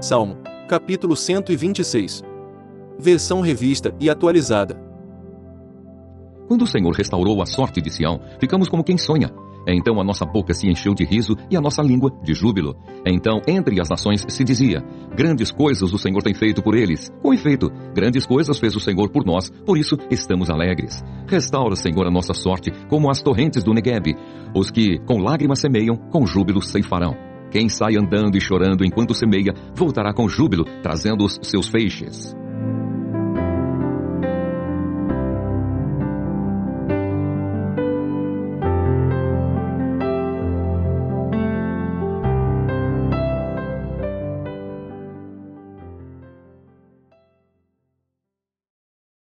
Salmo, capítulo 126. Versão revista e atualizada. Quando o Senhor restaurou a sorte de Sião, ficamos como quem sonha. Então a nossa boca se encheu de riso e a nossa língua de júbilo. Então, entre as nações se dizia: Grandes coisas o Senhor tem feito por eles. Com efeito, grandes coisas fez o Senhor por nós, por isso estamos alegres. Restaura, Senhor, a nossa sorte, como as torrentes do Negueb. Os que com lágrimas semeiam, com júbilo ceifarão. Quem sai andando e chorando enquanto semeia, voltará com júbilo, trazendo os seus feixes.